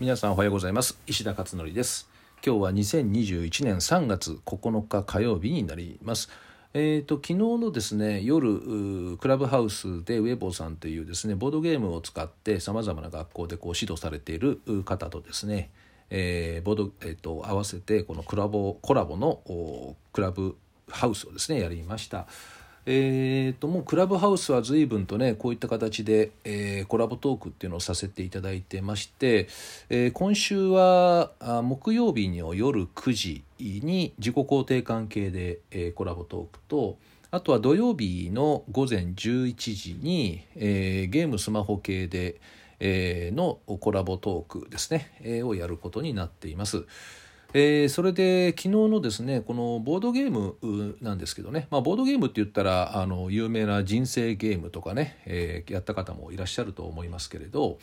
皆さんおはようございます。石田勝則です。今日は2021年3月9日火曜日になります。えーと、昨日のですね夜クラブハウスでウェボーさんというですねボードゲームを使ってさまざまな学校でこう指導されている方とですね、えー、ボード、えーと合わせてこのクラボコラボのクラブハウスをですねやりました。えーと、もうクラブハウスは随分とねこういった形で、えー、コラボトークっていうのをさせていただいてまして、えー、今週は木曜日の夜9時に自己肯定関係で、えー、コラボトークとあとは土曜日の午前11時に、えー、ゲームスマホ系で、えー、のコラボトークですね、えー、をやることになっています。えー、それで昨日のですねこのボードゲームなんですけどね、まあ、ボードゲームって言ったらあの有名な人生ゲームとかね、えー、やった方もいらっしゃると思いますけれど、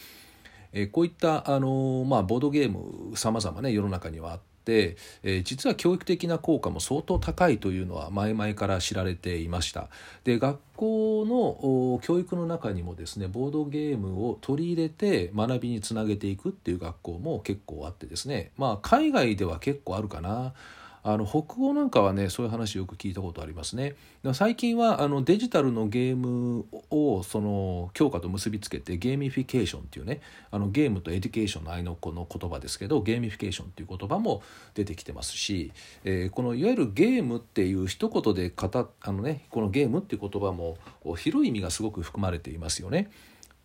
えー、こういったあの、まあ、ボードゲームさまざまね世の中にはあって、えー、実は教育的な効果も相当高いというのは前々から知られていました。で学校の教育の中にもですねボードゲームを取り入れて学びにつなげていくっていう学校も結構あってですね。まあ海外では結構あるかな。あの北欧なんかはねそういう話よく聞いたことありますね。最近はあのデジタルのゲームをその教科と結びつけてゲーミフィケーションっていうねあのゲームとエデュケーションの合いの子の言葉ですけどゲーミフィケーションっていう言葉も出てきてますし、えー、このいわゆるゲームっていう一言で語あのねこのゲームっていう言葉も広い意味がすごく含まれていますよね。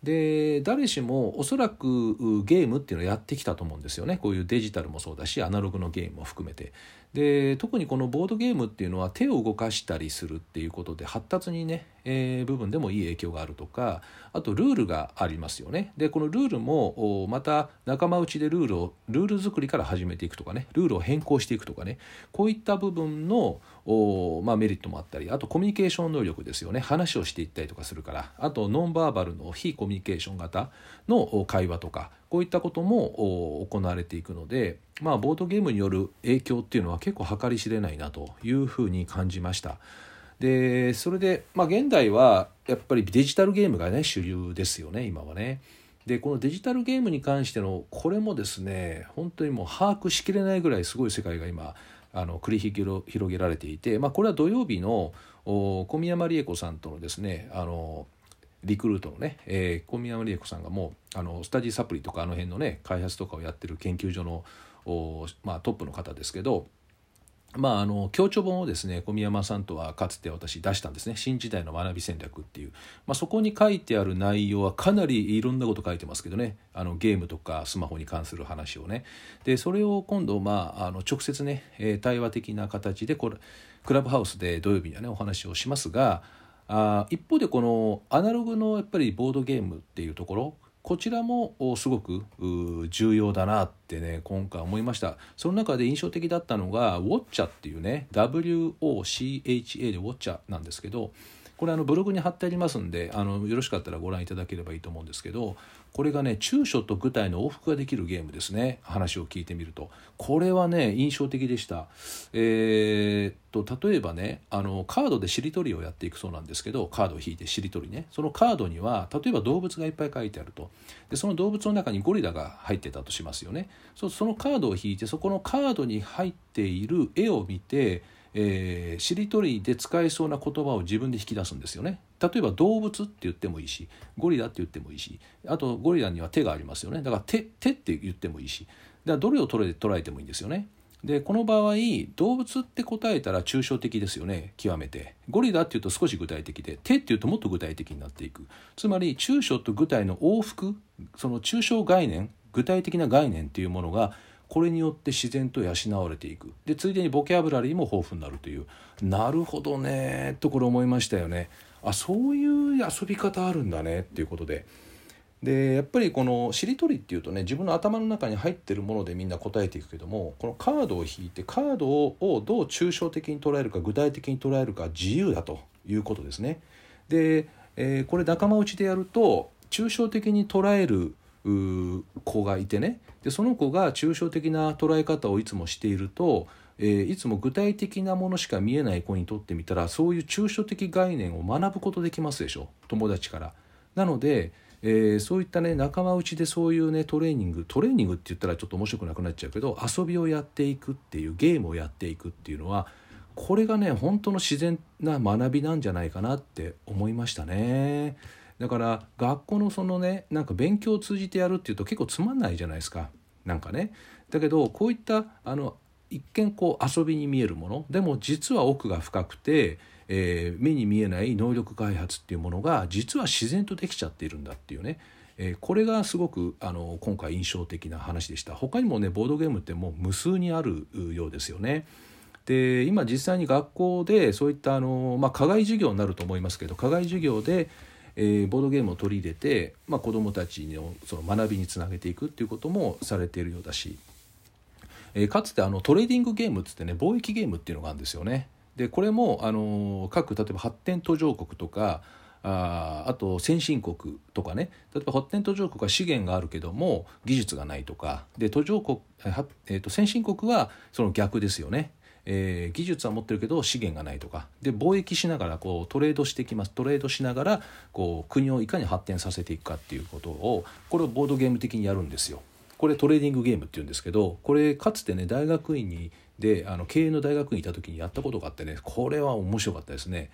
で誰しもおそらくゲームっていうのをやってきたと思うんですよねこういうデジタルもそうだしアナログのゲームも含めてで特にこのボードゲームっていうのは手を動かしたりするっていうことで発達にね、えー、部分でもいい影響があるとかあとルールがありますよね。でこのルールもまた仲間内でルールをルール作りから始めていくとかねルールを変更していくとかねこういった部分のまあ、メリットもあったりあとコミュニケーション能力ですよね。話をしていったりとかするからあとノンバーバルの非コミュニケーション型の会話とかこういったことも行われていくので、まあ、ボードゲームによる影響っていうのは結構計り知れないなというふうに感じました。でそれで、まあ、現代はやっぱりデジタルゲームがね主流ですよね今はね。でこのデジタルゲームに関してのこれもですね本当にもう把握しきれないぐらいすごい世界が今あの繰り広げられていて、まあ、これは土曜日の小宮山理恵子さんとのですねあのリクルートのね、えー、小宮山理恵子さんがもうあのスタジーサプリとかあの辺のね開発とかをやってる研究所のまあ、トップの方ですけどまあ、あの強調本をですね小宮山さんとはかつて私出したんですね「新時代の学び戦略」っていう、まあ、そこに書いてある内容はかなりいろんなこと書いてますけどね。あのゲームとかスマホに関する話をね。でそれを今度、まあ、あの直接ね対話的な形でこれクラブハウスで土曜日にはねお話をしますがあ一方でこのアナログのやっぱりボードゲームっていうところこちらもすごく重要だなってね今回思いました。その中で印象的だったのがウォッチャっていうね WOCHA でウォッチャなんですけどこれあのブログに貼ってありますんであのよろしかったらご覧いただければいいと思うんですけどこれがね抽象と具体の往復ができるゲームですね。話を聞いてみると。これはね印象的でした。えー、っと例えばねあのカードでしりとりをやっていくそうなんですけどカードを引いてしりとりね。そのカードには例えば動物がいっぱい書いてあると。でその動物の中にゴリラが入ってたとしますよね。そそのカードを引いてそこのカードに入っている絵を見てえー、しりとりで使えそうな言葉を自分で引き出すんですよね。例えば動物って言ってもいいしゴリラって言ってもいいしあとゴリラには手がありますよね。だから手手って言ってもいいし。だからどれを捉え捉えてもいいんですよね。でこの場合動物って答えたら抽象的ですよね。極めて。ゴリラっていうと少し具体的で手っていうともっと具体的になっていく。つまり抽象と具体の往復その抽象概念具体的な概念っていうものがこれによって自然と養われていく。でついでにボキャブラリーも豊富になるという。なるほどねとこれ思いましたよね。あそういう遊び方あるんだねっていうことで。でやっぱりこのしりとりっていうとね自分の頭の中に入ってるものでみんな答えていくけどもこのカードを引いてカードをどう抽象的に捉えるか具体的に捉えるか自由だということですね。で、えー、これ仲間内でやると抽象的に捉える子がいてねでその子が抽象的な捉え方をいつもしていると、えー、いつも具体的なものしか見えない子にとってみたらそういう抽象的概念を学ぶことできますでしょ友達から。なので、えー、そういったね仲間内でそういうねトレーニングトレーニングって言ったらちょっと面白くなくなっちゃうけど遊びをやっていくっていうゲームをやっていくっていうのはこれがね本当の自然な学びなんじゃないかなって思いましたね。だから学校のそのねなんか勉強を通じてやるっていうと結構つまんないじゃないですかなんかね。だけどこういったあの一見こう遊びに見えるものでも実は奥が深くて、えー、目に見えない能力開発っていうものが実は自然とできちゃっているんだっていうね、え、これがすごくあの今回印象的な話でした他にもねボードゲームってもう無数にあるようですよね。で今実際に学校でそういったあの、まあ、課外授業になると思いますけど課外授業で、えー、ボードゲームを取り入れて、まあ、子どもたちのその学びにつなげていくっていうこともされているようだしえー、かつてあのトレーディングゲームっつってね貿易ゲームっていうのがあるんですよね。でこれもあの各例えば発展途上国とかああと先進国とかね例えば発展途上国は資源があるけども技術がないとかで途上国、えー、と先進国はその逆ですよね。えー、技術は持ってるけど資源がないとかで貿易しながらこうトレードしてきますトレードしながらこう国をいかに発展させていくかっていうことをこれをボードゲーム的にやるんですよ。これトレーディングゲームっていうんですけどこれかつてね大学院にであの経営の大学院にいた時にやったことがあってねこれは面白かったですね。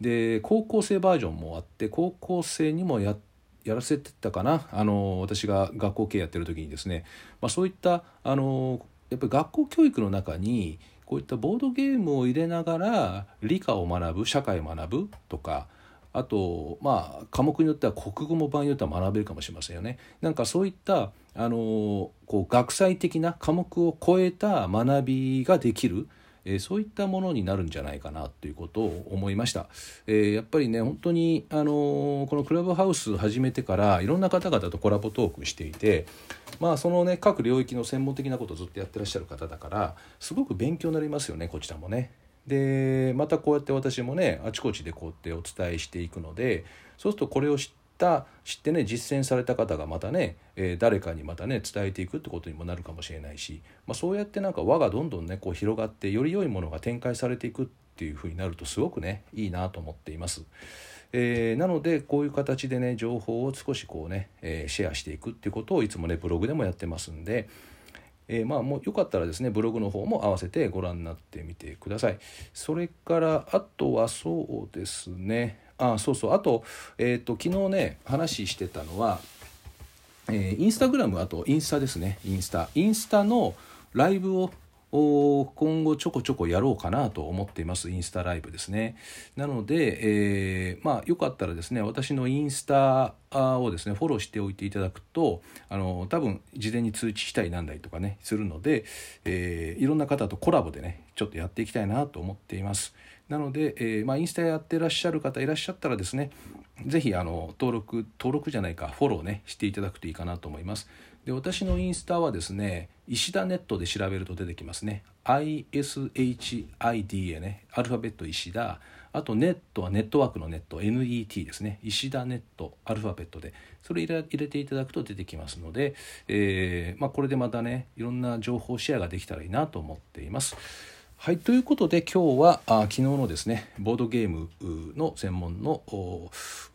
で高校生バージョンもあって高校生にもややらせてたかなあの私が学校経営やってる時にですね、まあ、そういったあのやっぱり学校教育の中にこういったボードゲームを入れながら理科を学ぶ社会を学ぶとかあとまあ科目によっては国語も場合によっては学べるかもしれませんよね。なんかそういったあのこう学際的な科目を超えた学びができる、えー、そういったものになるんじゃないかなということを思いました。えー、やっぱりね本当にあのこのクラブハウス始めてからいろんな方々とコラボトークしていて。まあそのね各領域の専門的なことをずっとやってらっしゃる方だからすごく勉強になりますよねこちらもね。でまたこうやって私もねあちこちでこうやってお伝えしていくのでそうするとこれを知ってた知ってね実践された方がまたね、えー、誰かにまたね伝えていくってことにもなるかもしれないし、まあ、そうやってなんか輪がどんどんねこう広がってより良いものが展開されていくっていうふうになるとすごくねいいなと思っています。えー、なのでこういう形でね情報を少しこうね、えー、シェアしていくっていうことをいつもねブログでもやってますんで、えー、まあもうよかったらですねブログの方も合わせてご覧になってみてください。それからあとはそうですねあそうそう。あと,、えーと、昨日ね話してたのは、えー、インスタグラムあとインスタですね。インスタ。インスタのライブを今後ちょこちょこやろうかなと思っています。インスタライブですね。なので、えー、まあよかったらですね私のインスタをですねフォローしておいていただくとあの多分事前に通知したりなんだりとかねするので、えー、いろんな方とコラボでねちょっとやっていきたいなと思っています。なので、えー、まあ、インスタやってらっしゃる方いらっしゃったらですね是非登録登録じゃないかフォローねしていただくといいかなと思います。で私のインスタはですね石田ネットで調べると出てきますね。ISHIDA ね。アルファベット石田。あとネットはネットワークのネット NET ですね。石田ネットアルファベットで。それ入れ入れていただくと出てきますので、えー、まあ、これでまたねいろんな情報シェアができたらいいなと思っています。はい、ということで今日はあ昨日のですねボードゲームの専門のウ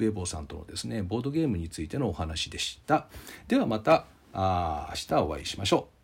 ェーボーさんとのですねボードゲームについてのお話でした。ではまたあ明日お会いしましょう。